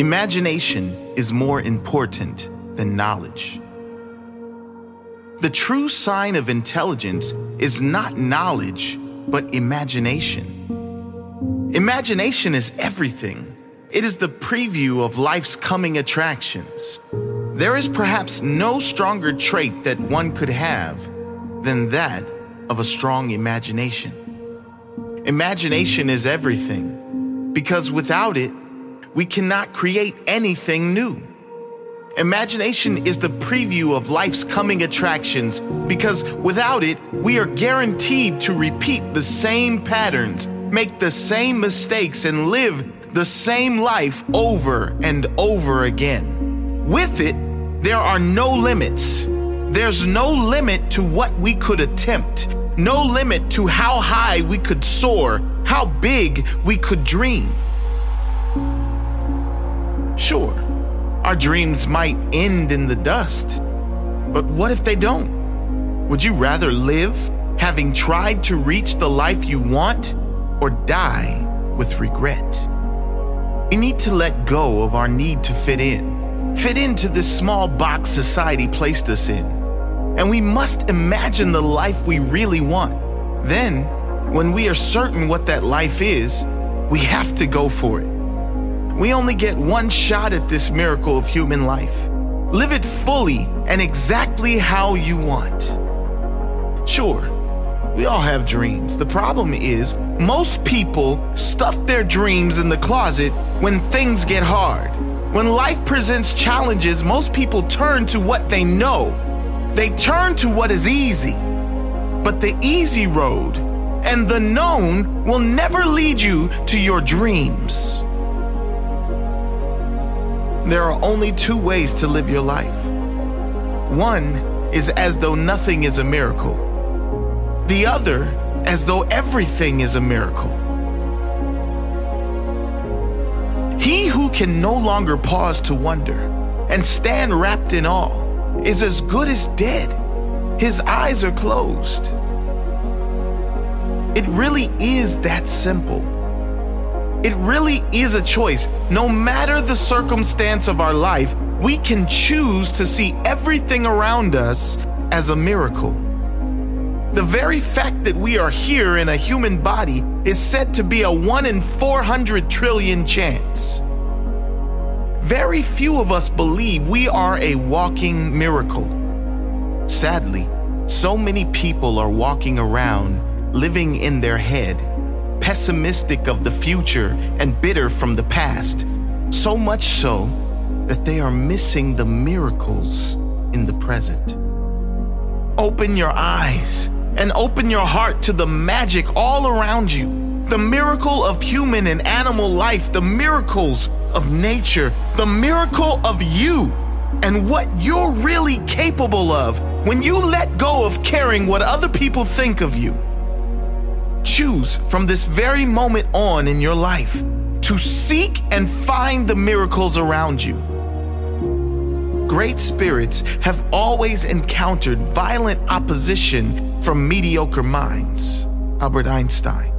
Imagination is more important than knowledge. The true sign of intelligence is not knowledge, but imagination. Imagination is everything. It is the preview of life's coming attractions. There is perhaps no stronger trait that one could have than that of a strong imagination. Imagination is everything because without it, we cannot create anything new. Imagination is the preview of life's coming attractions because without it, we are guaranteed to repeat the same patterns, make the same mistakes, and live the same life over and over again. With it, there are no limits. There's no limit to what we could attempt, no limit to how high we could soar, how big we could dream. Sure, our dreams might end in the dust, but what if they don't? Would you rather live having tried to reach the life you want or die with regret? We need to let go of our need to fit in, fit into this small box society placed us in. And we must imagine the life we really want. Then, when we are certain what that life is, we have to go for it. We only get one shot at this miracle of human life. Live it fully and exactly how you want. Sure, we all have dreams. The problem is, most people stuff their dreams in the closet when things get hard. When life presents challenges, most people turn to what they know. They turn to what is easy. But the easy road and the known will never lead you to your dreams. There are only two ways to live your life. One is as though nothing is a miracle, the other as though everything is a miracle. He who can no longer pause to wonder and stand wrapped in awe is as good as dead. His eyes are closed. It really is that simple. It really is a choice. No matter the circumstance of our life, we can choose to see everything around us as a miracle. The very fact that we are here in a human body is said to be a 1 in 400 trillion chance. Very few of us believe we are a walking miracle. Sadly, so many people are walking around living in their head pessimistic of the future and bitter from the past, so much so that they are missing the miracles in the present. Open your eyes and open your heart to the magic all around you. The miracle of human and animal life, the miracles of nature, the miracle of you, and what you're really capable of when you let go of caring what other people think of you. Choose from this very moment on in your life to seek and find the miracles around you. Great spirits have always encountered violent opposition from mediocre minds. Albert Einstein.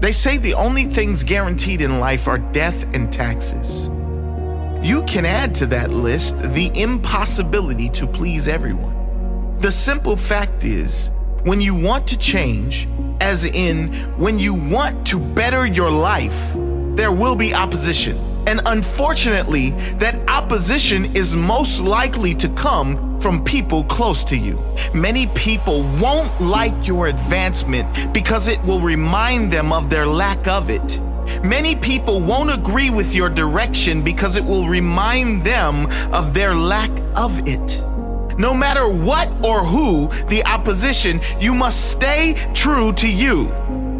They say the only things guaranteed in life are death and taxes. You can add to that list the impossibility to please everyone. The simple fact is, when you want to change, as in when you want to better your life, there will be opposition. And unfortunately, that opposition is most likely to come from people close to you. Many people won't like your advancement because it will remind them of their lack of it. Many people won't agree with your direction because it will remind them of their lack of it. No matter what or who the opposition, you must stay true to you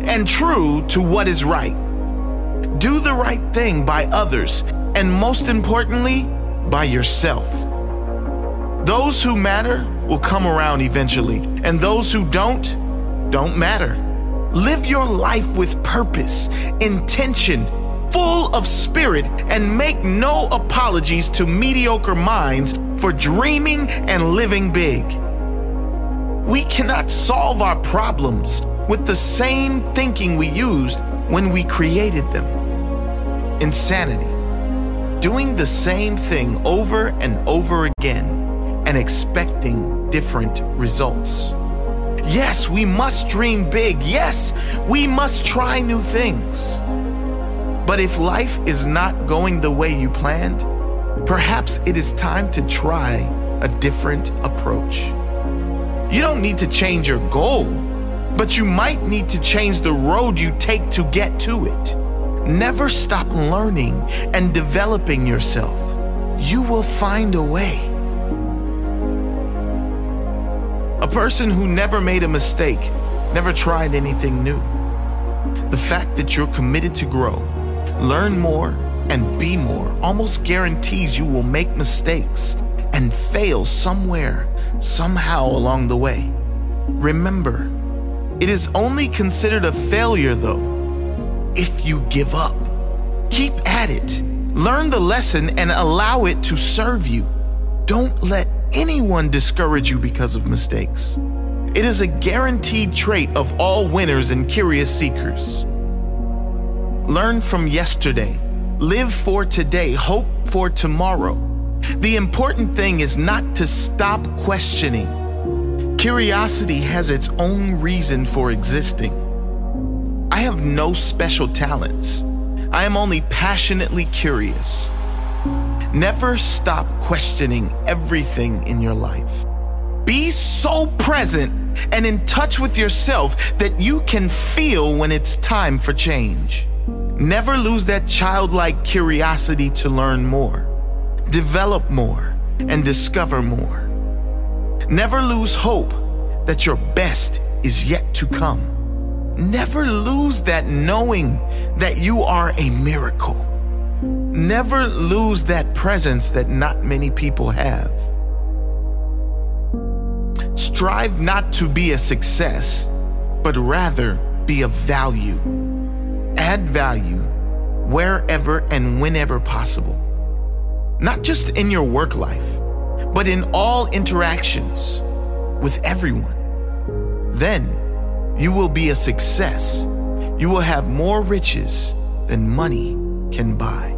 and true to what is right. Do the right thing by others, and most importantly, by yourself. Those who matter will come around eventually, and those who don't, don't matter. Live your life with purpose, intention, full of spirit, and make no apologies to mediocre minds for dreaming and living big. We cannot solve our problems with the same thinking we used when we created them. Insanity. doing the same thing over and over again and expecting different results. Yes, we must dream big. Yes, we must try new things. But if life is not going the way you planned, perhaps it is time to try a different approach. You don't need to change your goal, but you might need to change the road you take to get to it. Never stop learning and developing yourself. You will find a way. A person who never made a mistake never tried anything new. The fact that you're committed to grow, learn more, and be more almost guarantees you will make mistakes and fail somewhere, somehow along the way. Remember, it is only considered a failure, though, if you give up. Keep at it. Learn the lesson and allow it to serve you. Don't let anyone discourage you because of mistakes. It is a guaranteed trait of all winners and curious seekers. Learn from yesterday, live for today, hope for tomorrow. The important thing is not to stop questioning. Curiosity has its own reason for existing. I have no special talents. I am only passionately curious. Never stop questioning everything in your life. Be so present and in touch with yourself that you can feel when it's time for change. Never lose that childlike curiosity to learn more, develop more, and discover more. Never lose hope that your best is yet to come. Never lose that knowing that you are a miracle. Never lose that presence that not many people have. Strive not to be a success, but rather be of value. Add value wherever and whenever possible. Not just in your work life, but in all interactions with everyone. Then you will be a success. You will have more riches than money can buy.